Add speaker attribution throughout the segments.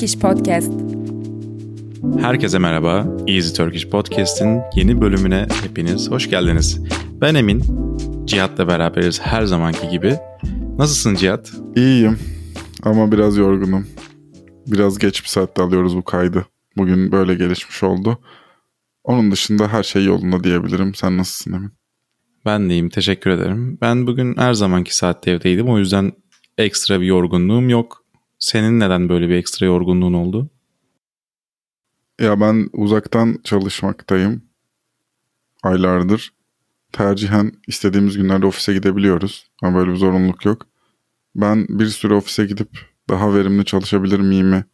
Speaker 1: Turkish Podcast.
Speaker 2: Herkese merhaba. Easy Turkish Podcast'in yeni bölümüne hepiniz hoş geldiniz. Ben Emin. Cihat'la beraberiz her zamanki gibi. Nasılsın Cihat?
Speaker 3: İyiyim ama biraz yorgunum. Biraz geç bir saatte alıyoruz bu kaydı. Bugün böyle gelişmiş oldu. Onun dışında her şey yolunda diyebilirim. Sen nasılsın Emin?
Speaker 2: Ben deyim teşekkür ederim. Ben bugün her zamanki saatte evdeydim. O yüzden ekstra bir yorgunluğum yok. Senin neden böyle bir ekstra yorgunluğun oldu?
Speaker 3: Ya ben uzaktan çalışmaktayım. Aylardır. Tercihen istediğimiz günlerde ofise gidebiliyoruz. Ama böyle bir zorunluluk yok. Ben bir süre ofise gidip daha verimli çalışabilir miyimi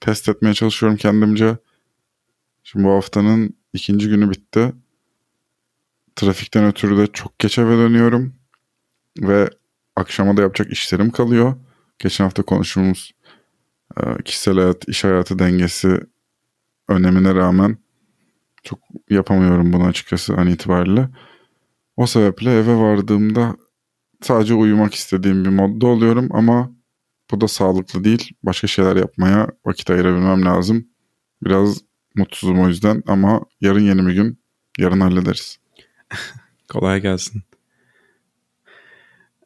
Speaker 3: test etmeye çalışıyorum kendimce. Şimdi bu haftanın ikinci günü bitti. Trafikten ötürü de çok geç eve dönüyorum. Ve akşama da yapacak işlerim kalıyor. Geçen hafta konuştuğumuz e, kişisel hayat, iş hayatı dengesi önemine rağmen çok yapamıyorum bunu açıkçası an itibariyle. O sebeple eve vardığımda sadece uyumak istediğim bir modda oluyorum ama bu da sağlıklı değil. Başka şeyler yapmaya vakit ayırabilmem lazım. Biraz mutsuzum o yüzden ama yarın yeni bir gün. Yarın hallederiz.
Speaker 2: Kolay gelsin.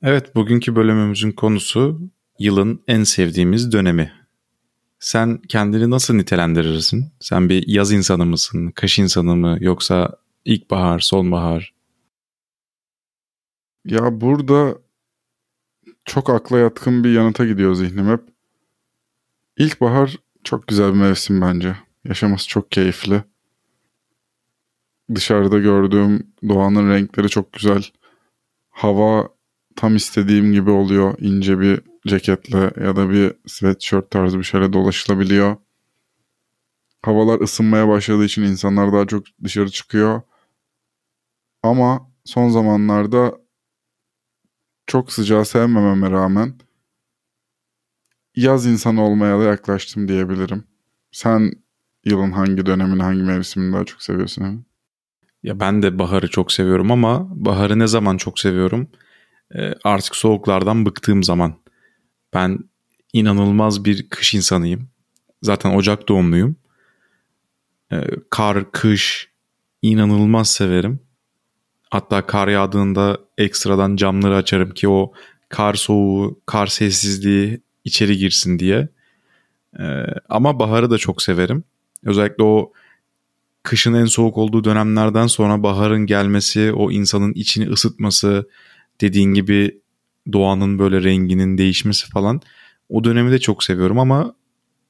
Speaker 2: Evet bugünkü bölümümüzün konusu yılın en sevdiğimiz dönemi. Sen kendini nasıl nitelendirirsin? Sen bir yaz insanı mısın, kış insanı mı yoksa ilkbahar, sonbahar?
Speaker 3: Ya burada çok akla yatkın bir yanıta gidiyor zihnim hep. İlkbahar çok güzel bir mevsim bence. Yaşaması çok keyifli. Dışarıda gördüğüm doğanın renkleri çok güzel. Hava tam istediğim gibi oluyor. İnce bir ceketle ya da bir sweatshirt tarzı bir şeyle dolaşılabiliyor. Havalar ısınmaya başladığı için insanlar daha çok dışarı çıkıyor. Ama son zamanlarda çok sıcağı sevmememe rağmen yaz insanı olmaya da yaklaştım diyebilirim. Sen yılın hangi dönemini, hangi mevsimini daha çok seviyorsun?
Speaker 2: Ya ben de baharı çok seviyorum ama baharı ne zaman çok seviyorum? Ee, artık soğuklardan bıktığım zaman. Ben inanılmaz bir kış insanıyım. Zaten Ocak doğumluyum. Ee, kar, kış inanılmaz severim. Hatta kar yağdığında ekstradan camları açarım ki o kar soğuğu, kar sessizliği içeri girsin diye. Ee, ama baharı da çok severim. Özellikle o kışın en soğuk olduğu dönemlerden sonra baharın gelmesi, o insanın içini ısıtması, dediğin gibi doğanın böyle renginin değişmesi falan. O dönemi de çok seviyorum ama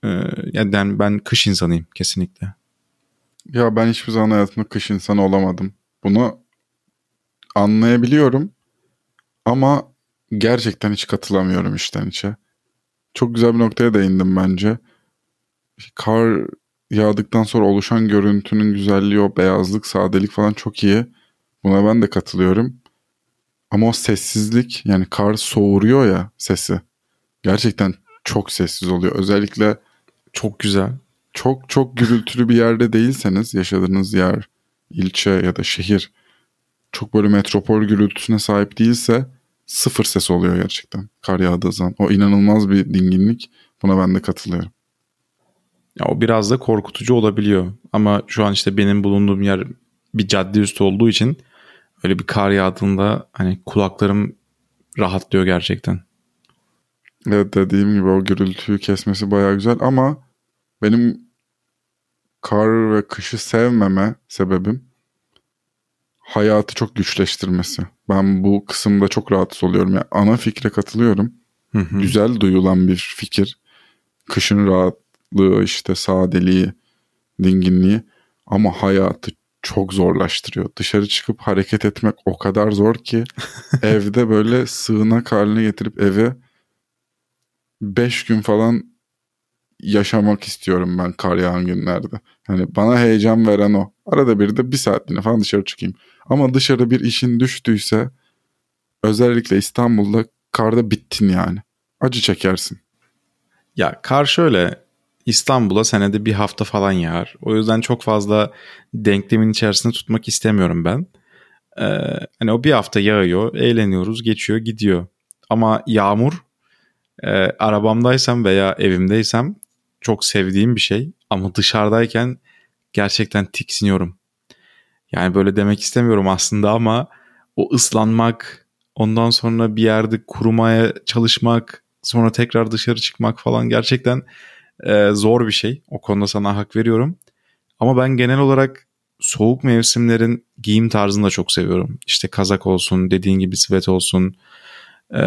Speaker 2: e, yani ben kış insanıyım kesinlikle.
Speaker 3: Ya ben hiçbir zaman hayatımda kış insanı olamadım. Bunu anlayabiliyorum ama gerçekten hiç katılamıyorum içten içe. Çok güzel bir noktaya değindim bence. Kar yağdıktan sonra oluşan görüntünün güzelliği, o beyazlık, sadelik falan çok iyi. Buna ben de katılıyorum. Ama o sessizlik yani kar soğuruyor ya sesi. Gerçekten çok sessiz oluyor. Özellikle
Speaker 2: çok güzel.
Speaker 3: Çok çok gürültülü bir yerde değilseniz yaşadığınız yer, ilçe ya da şehir çok böyle metropol gürültüsüne sahip değilse sıfır ses oluyor gerçekten kar yağdığı zaman. O inanılmaz bir dinginlik. Buna ben de katılıyorum.
Speaker 2: Ya o biraz da korkutucu olabiliyor. Ama şu an işte benim bulunduğum yer bir cadde üstü olduğu için öyle bir kar yağdığında hani kulaklarım rahatlıyor gerçekten.
Speaker 3: Evet dediğim gibi o gürültüyü kesmesi baya güzel ama benim kar ve kışı sevmeme sebebim hayatı çok güçleştirmesi. Ben bu kısımda çok rahatsız oluyorum. Yani ana fikre katılıyorum.
Speaker 2: Hı hı.
Speaker 3: Güzel duyulan bir fikir. Kışın rahatlığı işte sadeliği, dinginliği ama hayatı çok zorlaştırıyor. Dışarı çıkıp hareket etmek o kadar zor ki evde böyle sığınak haline getirip eve 5 gün falan yaşamak istiyorum ben kar yağan günlerde. Hani bana heyecan veren o. Arada bir de bir saatliğine falan dışarı çıkayım. Ama dışarı bir işin düştüyse özellikle İstanbul'da karda bittin yani. Acı çekersin.
Speaker 2: Ya kar şöyle İstanbul'a senede bir hafta falan yağar. O yüzden çok fazla denklemin içerisinde tutmak istemiyorum ben. Ee, hani o bir hafta yağıyor, eğleniyoruz, geçiyor, gidiyor. Ama yağmur e, arabamdaysam veya evimdeysem çok sevdiğim bir şey ama dışarıdayken gerçekten tiksiniyorum. Yani böyle demek istemiyorum aslında ama o ıslanmak, ondan sonra bir yerde kurumaya çalışmak, sonra tekrar dışarı çıkmak falan gerçekten e, zor bir şey. O konuda sana hak veriyorum. Ama ben genel olarak soğuk mevsimlerin giyim tarzını da çok seviyorum. İşte kazak olsun, dediğin gibi sweat olsun, e,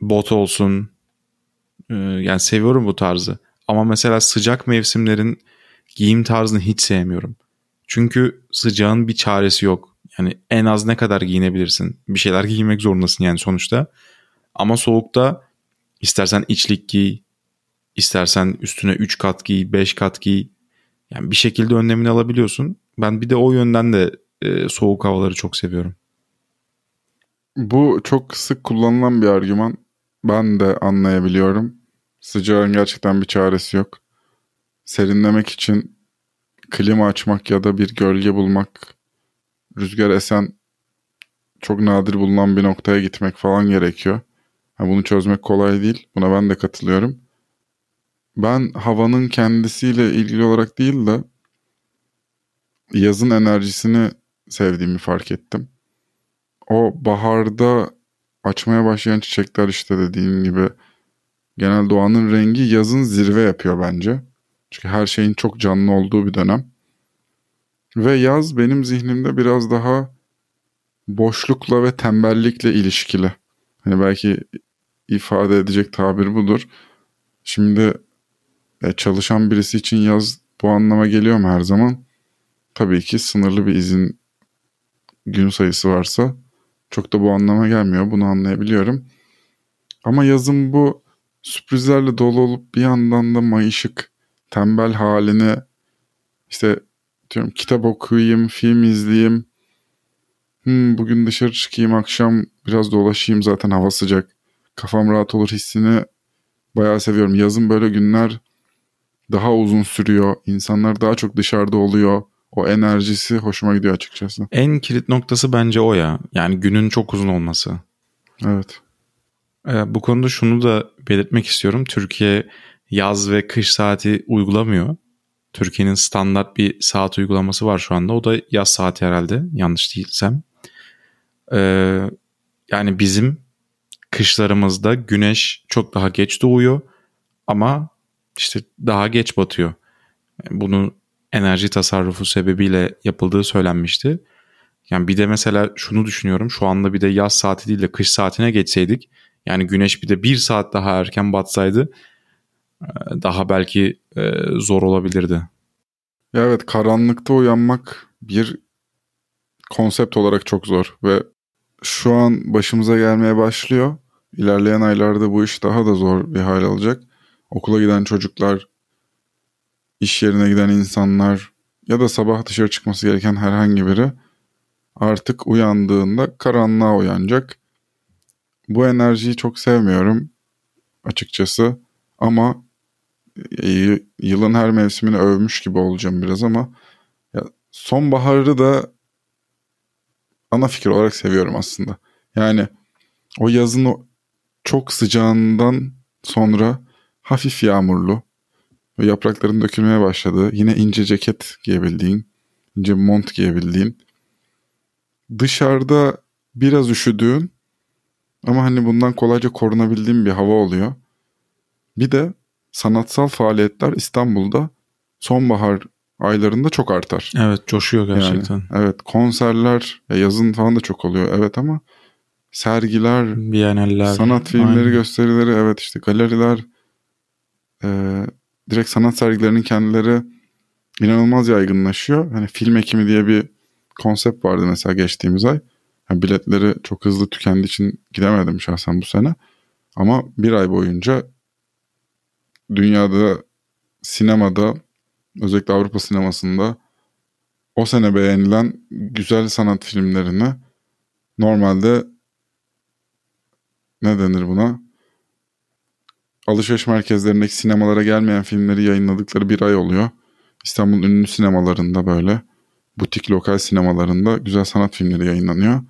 Speaker 2: bot olsun. E, yani seviyorum bu tarzı. Ama mesela sıcak mevsimlerin giyim tarzını hiç sevmiyorum. Çünkü sıcağın bir çaresi yok. Yani en az ne kadar giyinebilirsin? Bir şeyler giymek zorundasın yani sonuçta. Ama soğukta istersen içlik giy, istersen üstüne 3 kat giy, 5 kat giy. Yani bir şekilde önlemini alabiliyorsun. Ben bir de o yönden de e, soğuk havaları çok seviyorum.
Speaker 3: Bu çok sık kullanılan bir argüman. Ben de anlayabiliyorum. Sıcağın gerçekten bir çaresi yok. Serinlemek için klima açmak ya da bir gölge bulmak, rüzgar esen çok nadir bulunan bir noktaya gitmek falan gerekiyor. Yani bunu çözmek kolay değil. Buna ben de katılıyorum. Ben havanın kendisiyle ilgili olarak değil de yazın enerjisini sevdiğimi fark ettim. O baharda açmaya başlayan çiçekler işte dediğim gibi genel doğanın rengi yazın zirve yapıyor bence. Çünkü her şeyin çok canlı olduğu bir dönem. Ve yaz benim zihnimde biraz daha boşlukla ve tembellikle ilişkili. Hani belki ifade edecek tabir budur. Şimdi e, çalışan birisi için yaz bu anlama geliyor mu her zaman? Tabii ki sınırlı bir izin gün sayısı varsa çok da bu anlama gelmiyor. Bunu anlayabiliyorum. Ama yazın bu sürprizlerle dolu olup bir yandan da mayışık, tembel halini işte diyorum kitap okuyayım, film izleyeyim. Hmm, bugün dışarı çıkayım akşam biraz dolaşayım zaten hava sıcak. Kafam rahat olur hissini bayağı seviyorum. Yazın böyle günler daha uzun sürüyor. İnsanlar daha çok dışarıda oluyor. O enerjisi hoşuma gidiyor açıkçası.
Speaker 2: En kilit noktası bence o ya. Yani günün çok uzun olması.
Speaker 3: Evet.
Speaker 2: Ee, bu konuda şunu da belirtmek istiyorum. Türkiye yaz ve kış saati uygulamıyor. Türkiye'nin standart bir saat uygulaması var şu anda. O da yaz saati herhalde yanlış değilsem. Ee, yani bizim kışlarımızda güneş çok daha geç doğuyor ama işte daha geç batıyor. Bunu enerji tasarrufu sebebiyle yapıldığı söylenmişti. Yani bir de mesela şunu düşünüyorum. Şu anda bir de yaz saati değil de kış saatine geçseydik. Yani güneş bir de bir saat daha erken batsaydı e, daha belki e, zor olabilirdi.
Speaker 3: Evet karanlıkta uyanmak bir konsept olarak çok zor ve şu an başımıza gelmeye başlıyor. İlerleyen aylarda bu iş daha da zor bir hal alacak. Okula giden çocuklar, iş yerine giden insanlar ya da sabah dışarı çıkması gereken herhangi biri artık uyandığında karanlığa uyanacak. Bu enerjiyi çok sevmiyorum açıkçası ama e, yılın her mevsimini övmüş gibi olacağım biraz ama ya sonbaharı da ana fikir olarak seviyorum aslında. Yani o yazın o çok sıcağından sonra hafif yağmurlu ve yaprakların dökülmeye başladığı, yine ince ceket giyebildiğin, ince mont giyebildiğin, dışarıda biraz üşüdüğün ama hani bundan kolayca korunabildiğin bir hava oluyor. Bir de sanatsal faaliyetler İstanbul'da sonbahar aylarında çok artar.
Speaker 2: Evet coşuyor gerçekten.
Speaker 3: Yani, evet konserler yazın falan da çok oluyor evet ama sergiler,
Speaker 2: Biyeneller,
Speaker 3: sanat filmleri, aynen. gösterileri evet işte galeriler e, direkt sanat sergilerinin kendileri inanılmaz yaygınlaşıyor. Hani film ekimi diye bir konsept vardı mesela geçtiğimiz ay. Yani biletleri çok hızlı tükendiği için gidemedim şahsen bu sene. Ama bir ay boyunca dünyada sinemada özellikle Avrupa sinemasında o sene beğenilen güzel sanat filmlerini normalde ne denir buna? Alışveriş merkezlerindeki sinemalara gelmeyen filmleri yayınladıkları bir ay oluyor. İstanbul'un ünlü sinemalarında böyle butik lokal sinemalarında güzel sanat filmleri yayınlanıyor.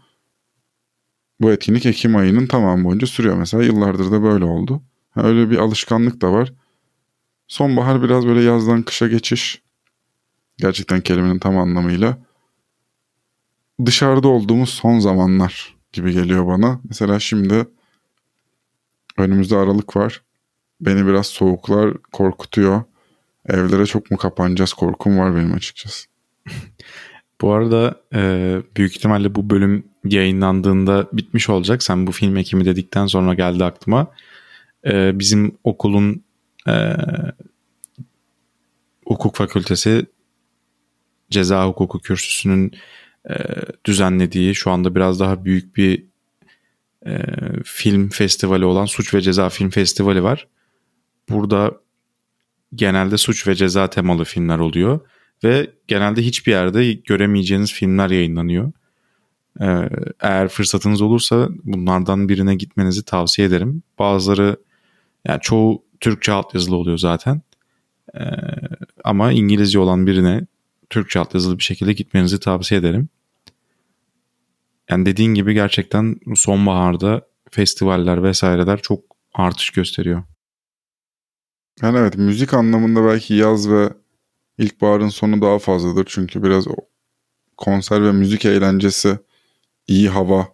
Speaker 3: Bu etkinlik Ekim ayının tamamı boyunca sürüyor mesela. Yıllardır da böyle oldu. öyle bir alışkanlık da var. Sonbahar biraz böyle yazdan kışa geçiş. Gerçekten kelimenin tam anlamıyla. Dışarıda olduğumuz son zamanlar gibi geliyor bana. Mesela şimdi önümüzde Aralık var. Beni biraz soğuklar korkutuyor. Evlere çok mu kapanacağız korkum var benim açıkçası.
Speaker 2: Bu arada e, büyük ihtimalle bu bölüm yayınlandığında bitmiş olacak. Sen bu film ekimi dedikten sonra geldi aklıma. E, bizim okulun e, hukuk fakültesi ceza hukuku kürsüsünün e, düzenlediği şu anda biraz daha büyük bir e, film festivali olan Suç ve Ceza Film Festivali var. Burada genelde suç ve ceza temalı filmler oluyor ve genelde hiçbir yerde göremeyeceğiniz filmler yayınlanıyor. Ee, eğer fırsatınız olursa bunlardan birine gitmenizi tavsiye ederim. Bazıları yani çoğu Türkçe altyazılı oluyor zaten. Ee, ama İngilizce olan birine Türkçe altyazılı bir şekilde gitmenizi tavsiye ederim. Yani dediğin gibi gerçekten sonbaharda festivaller vesaireler çok artış gösteriyor.
Speaker 3: Yani evet müzik anlamında belki yaz ve ilkbaharın sonu daha fazladır. Çünkü biraz konser ve müzik eğlencesi iyi hava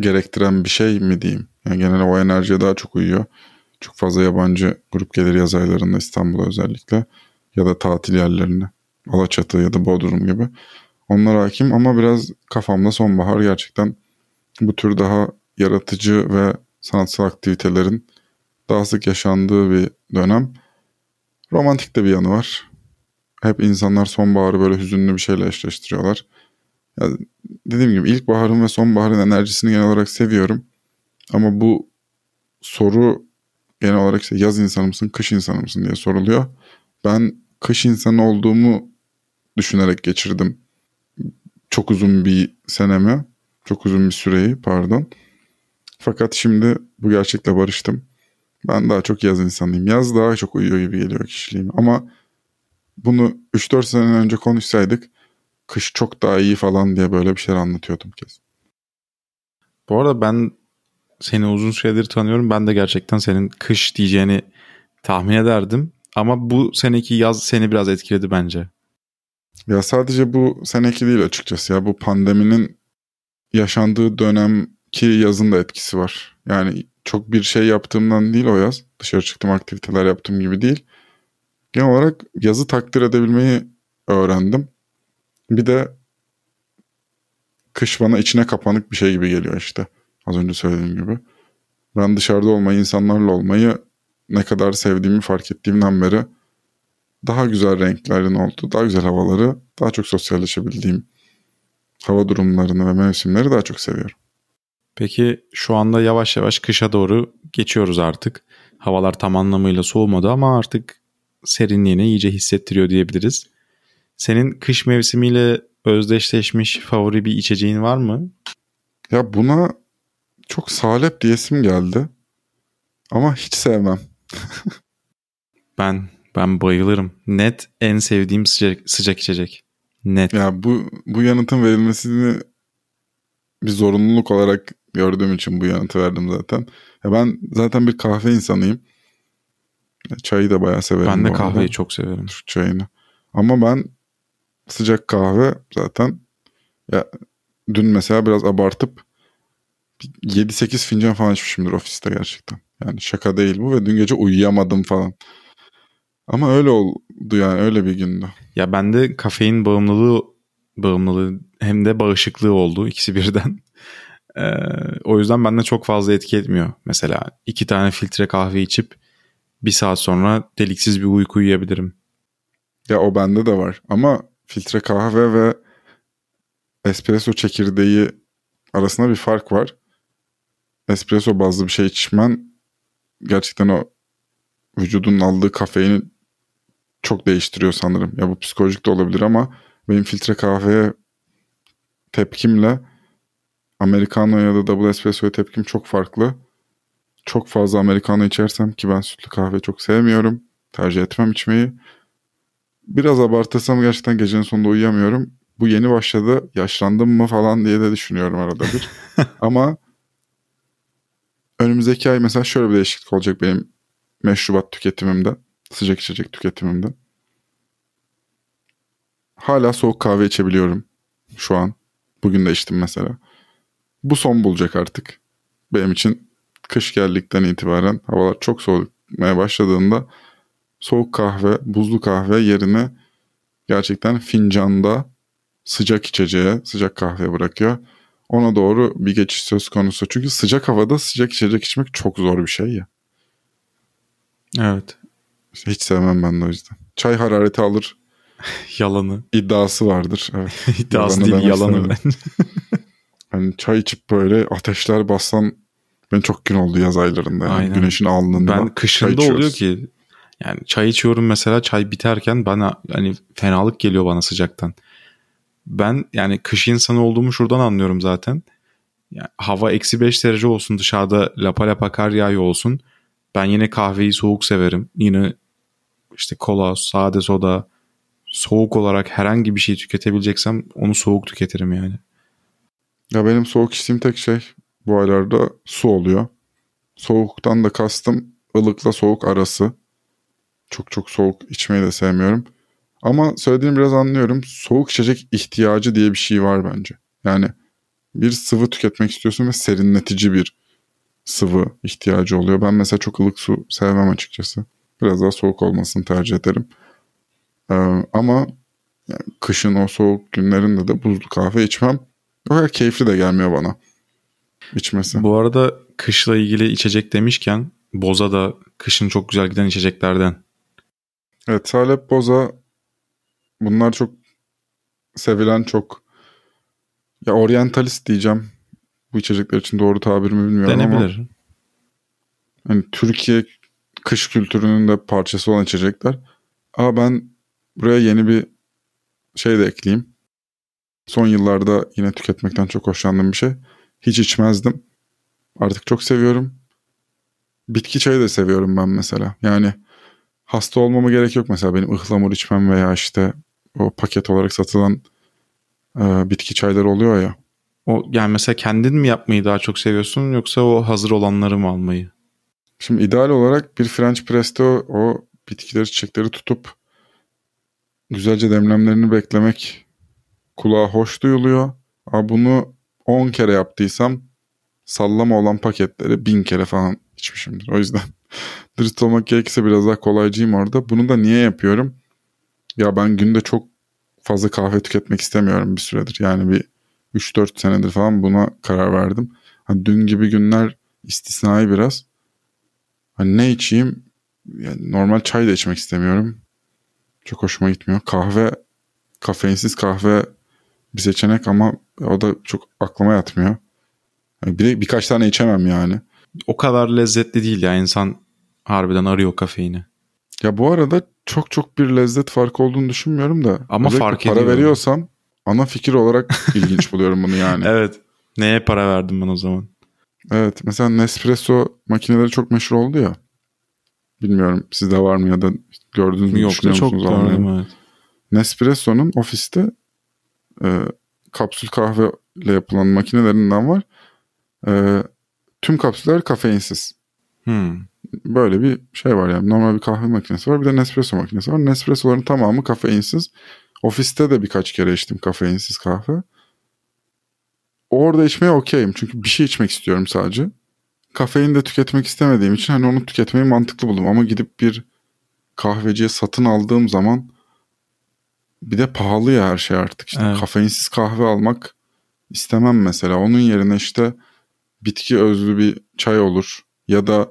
Speaker 3: gerektiren bir şey mi diyeyim. Yani genel o enerjiye daha çok uyuyor. Çok fazla yabancı grup gelir yaz aylarında İstanbul'a özellikle ya da tatil yerlerine. Alaçatı ya da Bodrum gibi. Onlar hakim ama biraz kafamda sonbahar gerçekten bu tür daha yaratıcı ve sanatsal aktivitelerin daha sık yaşandığı bir dönem. Romantik de bir yanı var. Hep insanlar sonbaharı böyle hüzünlü bir şeyle eşleştiriyorlar. Ya dediğim gibi ilkbaharın ve sonbaharın enerjisini genel olarak seviyorum. Ama bu soru genel olarak işte yaz insanı mısın, kış insanı mısın diye soruluyor. Ben kış insanı olduğumu düşünerek geçirdim. Çok uzun bir senemi, çok uzun bir süreyi pardon. Fakat şimdi bu gerçekle barıştım. Ben daha çok yaz insanıyım. Yaz daha çok uyuyor gibi geliyor kişiliğime. Ama bunu 3-4 sene önce konuşsaydık kış çok daha iyi falan diye böyle bir şeyler anlatıyordum kesin.
Speaker 2: Bu arada ben seni uzun süredir tanıyorum. Ben de gerçekten senin kış diyeceğini tahmin ederdim. Ama bu seneki yaz seni biraz etkiledi bence.
Speaker 3: Ya sadece bu seneki değil açıkçası ya. Bu pandeminin yaşandığı dönemki yazın da etkisi var. Yani çok bir şey yaptığımdan değil o yaz. Dışarı çıktım aktiviteler yaptığım gibi değil. Genel olarak yazı takdir edebilmeyi öğrendim. Bir de kış bana içine kapanık bir şey gibi geliyor işte. Az önce söylediğim gibi. Ben dışarıda olmayı, insanlarla olmayı ne kadar sevdiğimi fark ettiğimden beri daha güzel renklerin olduğu, daha güzel havaları, daha çok sosyalleşebildiğim hava durumlarını ve mevsimleri daha çok seviyorum.
Speaker 2: Peki şu anda yavaş yavaş kışa doğru geçiyoruz artık. Havalar tam anlamıyla soğumadı ama artık serinliğini iyice hissettiriyor diyebiliriz. Senin kış mevsimiyle özdeşleşmiş favori bir içeceğin var mı?
Speaker 3: Ya buna çok salep diyesim geldi. Ama hiç sevmem.
Speaker 2: ben ben bayılırım. Net en sevdiğim sıcak, sıcak içecek. Net.
Speaker 3: Ya bu bu yanıtın verilmesini bir zorunluluk olarak gördüğüm için bu yanıtı verdim zaten. Ya ben zaten bir kahve insanıyım. Çayı da bayağı severim.
Speaker 2: Ben de kahveyi arada. çok severim.
Speaker 3: Türk çayını. Ama ben sıcak kahve zaten ya dün mesela biraz abartıp 7-8 fincan falan içmişimdir ofiste gerçekten. Yani şaka değil bu ve dün gece uyuyamadım falan. Ama öyle oldu yani öyle bir gündü.
Speaker 2: Ya bende kafein bağımlılığı bağımlılığı hem de bağışıklığı oldu ikisi birden. Ee, o yüzden bende çok fazla etki etmiyor. Mesela iki tane filtre kahve içip bir saat sonra deliksiz bir uyku uyuyabilirim.
Speaker 3: Ya o bende de var ama filtre kahve ve espresso çekirdeği arasında bir fark var. Espresso bazlı bir şey içmen gerçekten o vücudun aldığı kafeini çok değiştiriyor sanırım. Ya bu psikolojik de olabilir ama benim filtre kahveye tepkimle Americano ya da double espresso'ya tepkim çok farklı. Çok fazla Americano içersem ki ben sütlü kahve çok sevmiyorum. Tercih etmem içmeyi. Biraz abartırsam gerçekten gecenin sonunda uyuyamıyorum. Bu yeni başladı. Yaşlandım mı falan diye de düşünüyorum arada bir. Ama önümüzdeki ay mesela şöyle bir değişiklik olacak benim meşrubat tüketimimde. sıcak içecek tüketimimde. Hala soğuk kahve içebiliyorum şu an. Bugün de içtim mesela. Bu son bulacak artık. Benim için kış geldikten itibaren havalar çok soğumaya başladığında soğuk kahve, buzlu kahve yerine gerçekten fincanda sıcak içeceğe, sıcak kahve bırakıyor. Ona doğru bir geçiş söz konusu. Çünkü sıcak havada sıcak içecek içmek çok zor bir şey ya.
Speaker 2: Evet.
Speaker 3: Hiç sevmem ben de o yüzden. Çay harareti alır
Speaker 2: Yalanı.
Speaker 3: iddiası vardır. Evet.
Speaker 2: İddiası
Speaker 3: Yalanı
Speaker 2: değil yalanı ben.
Speaker 3: Hani çay içip böyle ateşler bassan ben çok gün oldu yaz aylarında. Yani.
Speaker 2: Aynen.
Speaker 3: Güneşin alnında.
Speaker 2: Ben kışında oluyor ki yani çay içiyorum mesela çay biterken bana hani fenalık geliyor bana sıcaktan. Ben yani kış insanı olduğumu şuradan anlıyorum zaten. Yani hava eksi 5 derece olsun dışarıda lapa lapa kar yağıyor olsun. Ben yine kahveyi soğuk severim. Yine işte kola, sade soda soğuk olarak herhangi bir şey tüketebileceksem onu soğuk tüketirim yani.
Speaker 3: Ya benim soğuk içtiğim tek şey bu aylarda su oluyor. Soğuktan da kastım ılıkla soğuk arası. Çok çok soğuk içmeyi de sevmiyorum. Ama söylediğini biraz anlıyorum. Soğuk içecek ihtiyacı diye bir şey var bence. Yani bir sıvı tüketmek istiyorsun ve serinletici bir sıvı ihtiyacı oluyor. Ben mesela çok ılık su sevmem açıkçası. Biraz daha soğuk olmasını tercih ederim. Ee, ama yani kışın o soğuk günlerinde de buzlu kahve içmem. O kadar keyifli de gelmiyor bana içmesi.
Speaker 2: Bu arada kışla ilgili içecek demişken Boza da kışın çok güzel giden içeceklerden.
Speaker 3: Evet Salep Boza bunlar çok sevilen çok ya oryantalist diyeceğim. Bu içecekler için doğru tabir mi bilmiyorum ama
Speaker 2: Denebilir.
Speaker 3: hani Türkiye kış kültürünün de parçası olan içecekler. Ama ben buraya yeni bir şey de ekleyeyim. Son yıllarda yine tüketmekten çok hoşlandığım bir şey. Hiç içmezdim. Artık çok seviyorum. Bitki çayı da seviyorum ben mesela. Yani hasta olmama gerek yok mesela benim ıhlamur içmem veya işte o paket olarak satılan e, bitki çayları oluyor ya.
Speaker 2: O yani mesela kendin mi yapmayı daha çok seviyorsun yoksa o hazır olanları mı almayı?
Speaker 3: Şimdi ideal olarak bir French press'te o, o bitkileri çiçekleri tutup güzelce demlemlerini beklemek kulağa hoş duyuluyor. Ama bunu 10 kere yaptıysam sallama olan paketleri 1000 kere falan içmişimdir. O yüzden dürüst olmak gerekirse biraz daha kolaycıyım orada. Bunu da niye yapıyorum? Ya ben günde çok fazla kahve tüketmek istemiyorum bir süredir. Yani bir 3-4 senedir falan buna karar verdim. Hani dün gibi günler istisnai biraz. Hani ne içeyim? Yani normal çay da içmek istemiyorum. Çok hoşuma gitmiyor. Kahve, kafeinsiz kahve bir seçenek ama o da çok aklıma yatmıyor. Yani bir, birkaç tane içemem yani.
Speaker 2: O kadar lezzetli değil ya insan harbiden arıyor kafeini.
Speaker 3: Ya bu arada çok çok bir lezzet farkı olduğunu düşünmüyorum da.
Speaker 2: Ama fark
Speaker 3: para
Speaker 2: ediyor.
Speaker 3: veriyorsam ana fikir olarak ilginç buluyorum bunu yani.
Speaker 2: Evet. Neye para verdim ben o zaman?
Speaker 3: Evet mesela Nespresso makineleri çok meşhur oldu ya. Bilmiyorum sizde var mı ya da gördünüz mü
Speaker 2: Yok da çok gördüm evet.
Speaker 3: Nespresso'nun ofiste e, kapsül kahve ile yapılan makinelerinden var. E, tüm kapsüller kafeinsiz.
Speaker 2: Hmm.
Speaker 3: Böyle bir şey var yani. Normal bir kahve makinesi var. Bir de Nespresso makinesi var. Nespresso'ların tamamı kafeinsiz. Ofiste de birkaç kere içtim kafeinsiz kahve. Orada içmeye okeyim. Çünkü bir şey içmek istiyorum sadece. Kafein de tüketmek istemediğim için hani onu tüketmeyi mantıklı buldum. Ama gidip bir kahveciye satın aldığım zaman bir de pahalı ya her şey artık. İşte
Speaker 2: Evet.
Speaker 3: kafeinsiz kahve almak istemem mesela. Onun yerine işte bitki özlü bir çay olur. Ya da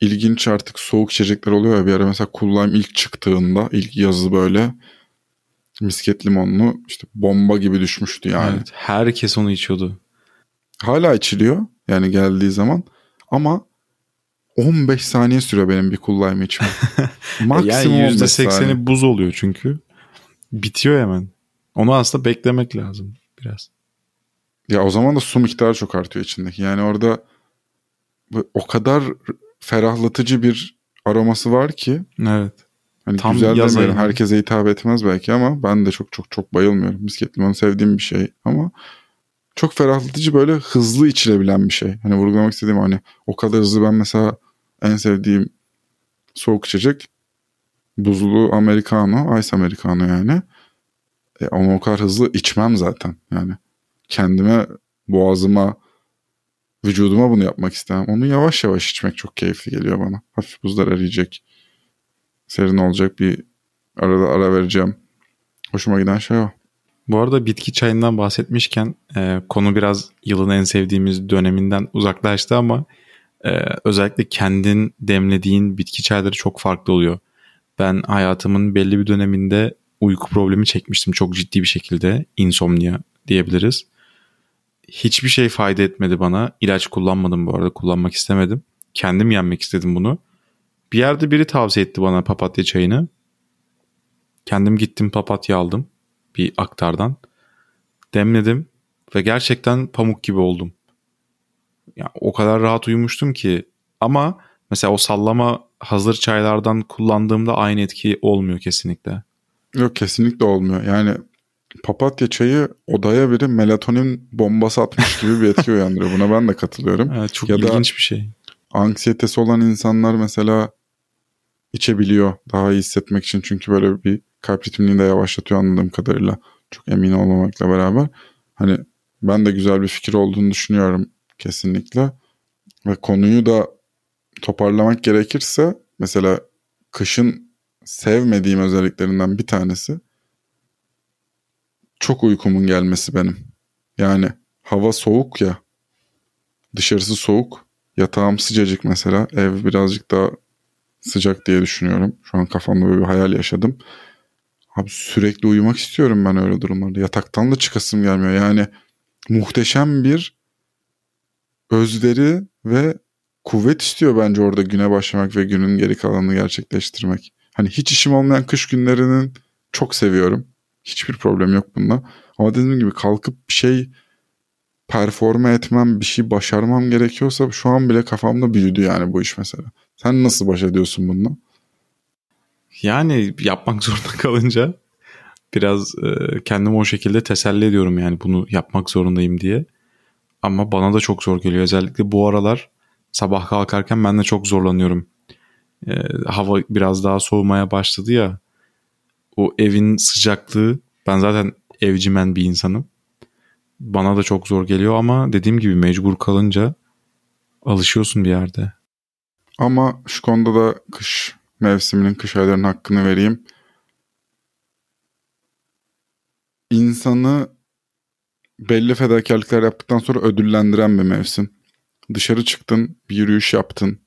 Speaker 3: ilginç artık soğuk içecekler oluyor ya bir ara mesela Lime ilk çıktığında ilk yazı böyle misket limonlu işte bomba gibi düşmüştü yani.
Speaker 2: Evet. Herkes onu içiyordu.
Speaker 3: Hala içiliyor yani geldiği zaman ama 15 saniye sürüyor benim bir Lime içmem. Maksimum
Speaker 2: yani
Speaker 3: 15 saniye.
Speaker 2: %80'i buz oluyor çünkü. Bitiyor hemen. Onu aslında beklemek lazım biraz.
Speaker 3: Ya o zaman da su miktarı çok artıyor içindeki. Yani orada o kadar ferahlatıcı bir aroması var ki
Speaker 2: Evet.
Speaker 3: hani
Speaker 2: Tam
Speaker 3: güzel demiyorum.
Speaker 2: ayı.
Speaker 3: Herkese hitap etmez belki ama ben de çok çok çok bayılmıyorum. Misket limonu sevdiğim bir şey ama çok ferahlatıcı böyle hızlı içilebilen bir şey. Hani vurgulamak istediğim hani o kadar hızlı ben mesela en sevdiğim soğuk içecek buzlu americano, ice americano yani. E, onu o kadar hızlı içmem zaten. Yani kendime, boğazıma, vücuduma bunu yapmak istemem. Onu yavaş yavaş içmek çok keyifli geliyor bana. Hafif buzlar eriyecek. Serin olacak bir arada ara vereceğim. Hoşuma giden şey o.
Speaker 2: Bu arada bitki çayından bahsetmişken e, konu biraz yılın en sevdiğimiz döneminden uzaklaştı ama e, özellikle kendin demlediğin bitki çayları çok farklı oluyor. Ben hayatımın belli bir döneminde uyku problemi çekmiştim çok ciddi bir şekilde. Insomnia diyebiliriz. Hiçbir şey fayda etmedi bana. İlaç kullanmadım bu arada. Kullanmak istemedim. Kendim yenmek istedim bunu. Bir yerde biri tavsiye etti bana papatya çayını. Kendim gittim papatya aldım bir aktardan. Demledim ve gerçekten pamuk gibi oldum. Ya o kadar rahat uyumuştum ki ama mesela o sallama hazır çaylardan kullandığımda aynı etki olmuyor kesinlikle.
Speaker 3: Yok kesinlikle olmuyor. Yani papatya çayı odaya biri melatonin bombası atmış gibi bir etki uyandırıyor. Buna ben de katılıyorum.
Speaker 2: Evet, çok ya ilginç bir şey.
Speaker 3: Anksiyetesi olan insanlar mesela içebiliyor daha iyi hissetmek için. Çünkü böyle bir kalp ritmini de yavaşlatıyor anladığım kadarıyla. Çok emin olmamakla beraber. Hani ben de güzel bir fikir olduğunu düşünüyorum kesinlikle. Ve konuyu da toparlamak gerekirse mesela kışın sevmediğim özelliklerinden bir tanesi çok uykumun gelmesi benim. Yani hava soğuk ya. Dışarısı soğuk. Yatağım sıcacık mesela. Ev birazcık daha sıcak diye düşünüyorum. Şu an kafamda böyle bir hayal yaşadım. Abi sürekli uyumak istiyorum ben öyle durumlarda. Yataktan da çıkasım gelmiyor. Yani muhteşem bir özveri ve kuvvet istiyor bence orada güne başlamak ve günün geri kalanını gerçekleştirmek. Hani hiç işim olmayan kış günlerinin çok seviyorum. Hiçbir problem yok bunda. Ama dediğim gibi kalkıp bir şey performe etmem, bir şey başarmam gerekiyorsa şu an bile kafamda büyüdü yani bu iş mesela. Sen nasıl baş ediyorsun bununla?
Speaker 2: Yani yapmak zorunda kalınca biraz e, kendimi o şekilde teselli ediyorum yani bunu yapmak zorundayım diye. Ama bana da çok zor geliyor. Özellikle bu aralar sabah kalkarken ben de çok zorlanıyorum. E, hava biraz daha soğumaya başladı ya. O evin sıcaklığı ben zaten evcimen bir insanım. Bana da çok zor geliyor ama dediğim gibi mecbur kalınca alışıyorsun bir yerde.
Speaker 3: Ama şu konuda da kış mevsiminin kış aylarının hakkını vereyim. İnsanı belli fedakarlıklar yaptıktan sonra ödüllendiren bir mevsim. Dışarı çıktın, bir yürüyüş yaptın,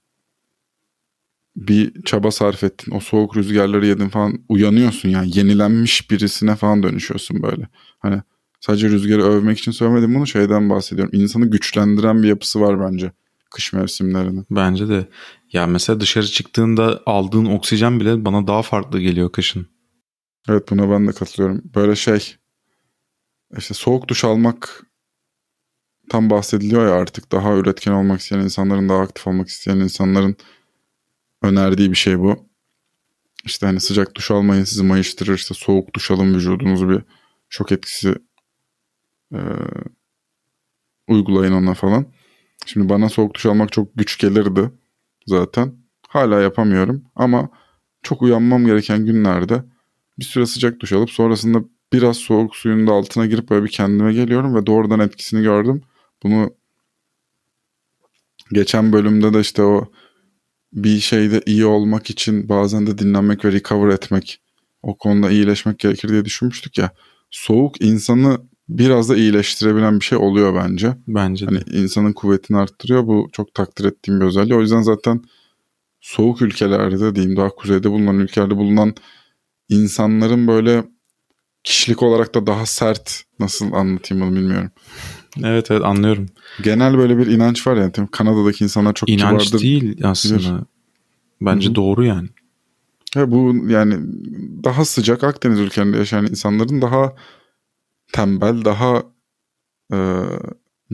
Speaker 3: bir çaba sarf ettin, o soğuk rüzgarları yedin falan uyanıyorsun yani yenilenmiş birisine falan dönüşüyorsun böyle. Hani sadece rüzgarı övmek için söylemedim bunu şeyden bahsediyorum. İnsanı güçlendiren bir yapısı var bence kış mevsimlerinin.
Speaker 2: Bence de. Ya mesela dışarı çıktığında aldığın oksijen bile bana daha farklı geliyor kışın.
Speaker 3: Evet buna ben de katılıyorum. Böyle şey işte soğuk duş almak tam bahsediliyor ya artık daha üretken olmak isteyen insanların daha aktif olmak isteyen insanların önerdiği bir şey bu. İşte hani sıcak duş almayın sizi mayıştırır işte soğuk duş alın vücudunuzu bir şok etkisi e, uygulayın ona falan. Şimdi bana soğuk duş almak çok güç gelirdi zaten. Hala yapamıyorum ama çok uyanmam gereken günlerde bir süre sıcak duş alıp sonrasında biraz soğuk suyun da altına girip böyle bir kendime geliyorum ve doğrudan etkisini gördüm. Bunu geçen bölümde de işte o bir şeyde iyi olmak için bazen de dinlenmek ve recover etmek o konuda iyileşmek gerekir diye düşünmüştük ya. Soğuk insanı biraz da iyileştirebilen bir şey oluyor bence.
Speaker 2: Bence
Speaker 3: de. Hani insanın kuvvetini arttırıyor. Bu çok takdir ettiğim bir özelliği. O yüzden zaten soğuk ülkelerde diyeyim daha kuzeyde bulunan ülkelerde bulunan insanların böyle kişilik olarak da daha sert nasıl anlatayım bunu bilmiyorum.
Speaker 2: Evet evet anlıyorum.
Speaker 3: Genel böyle bir inanç var yani. Kanada'daki insanlar çok
Speaker 2: İnanç kibardır. İnanç değil aslında. Bilir. Bence Hı-hı. doğru yani.
Speaker 3: Ya bu yani daha sıcak Akdeniz ülkelerinde yaşayan insanların daha tembel, daha e,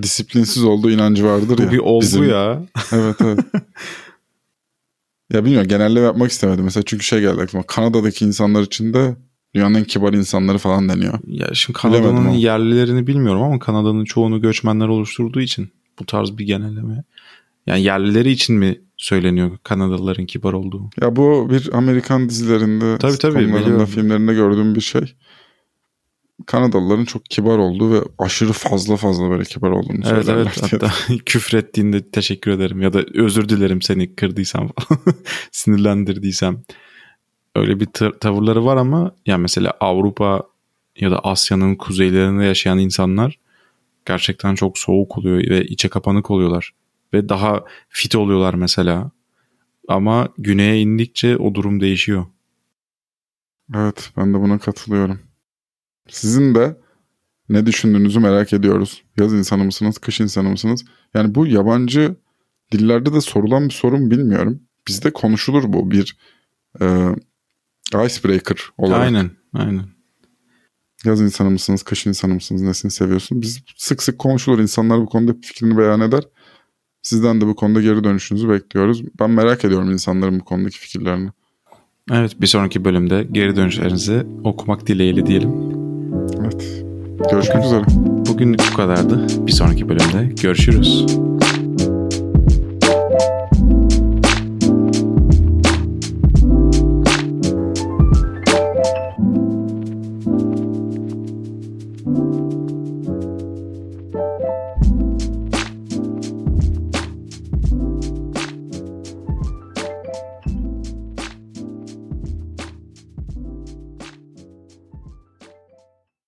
Speaker 3: disiplinsiz olduğu inancı vardır
Speaker 2: bu
Speaker 3: ya.
Speaker 2: Bir olgu bizim... ya.
Speaker 3: evet evet. ya bilmiyorum genelleme yapmak istemedim. Mesela çünkü şey geldi aklıma. Kanada'daki insanlar için de dünyanın en kibar insanları falan deniyor.
Speaker 2: Ya şimdi Kanada'nın yerlilerini bilmiyorum ama Kanada'nın çoğunu göçmenler oluşturduğu için bu tarz bir genelleme Yani yerlileri için mi söyleniyor Kanadalıların kibar olduğu?
Speaker 3: Ya bu bir Amerikan dizilerinde,
Speaker 2: Tabii, tabii, biliyorum.
Speaker 3: filmlerinde gördüğüm bir şey. Kanadalıların çok kibar olduğu ve aşırı fazla fazla böyle kibar olduğunu
Speaker 2: Evet
Speaker 3: söylerler.
Speaker 2: evet
Speaker 3: diye.
Speaker 2: hatta küfrettiğinde teşekkür ederim ya da özür dilerim seni kırdıysam falan sinirlendirdiysem öyle bir tavırları var ama ya mesela Avrupa ya da Asya'nın kuzeylerinde yaşayan insanlar gerçekten çok soğuk oluyor ve içe kapanık oluyorlar ve daha fit oluyorlar mesela ama güneye indikçe o durum değişiyor.
Speaker 3: Evet ben de buna katılıyorum. Sizin de ne düşündüğünüzü merak ediyoruz. Yaz insanı mısınız, kış insanı mısınız? Yani bu yabancı dillerde de sorulan bir sorun bilmiyorum. Bizde konuşulur bu bir e, icebreaker olarak.
Speaker 2: Aynen aynen.
Speaker 3: Yaz insanı mısınız, kış insanı mısınız, nesini seviyorsun? Biz sık sık konuşulur. İnsanlar bu konuda fikrini beyan eder. Sizden de bu konuda geri dönüşünüzü bekliyoruz. Ben merak ediyorum insanların bu konudaki fikirlerini.
Speaker 2: Evet bir sonraki bölümde geri dönüşlerinizi okumak dileğiyle diyelim.
Speaker 3: Evet. Görüşmek üzere.
Speaker 2: Bugünlük bu kadardı. Bir sonraki bölümde görüşürüz.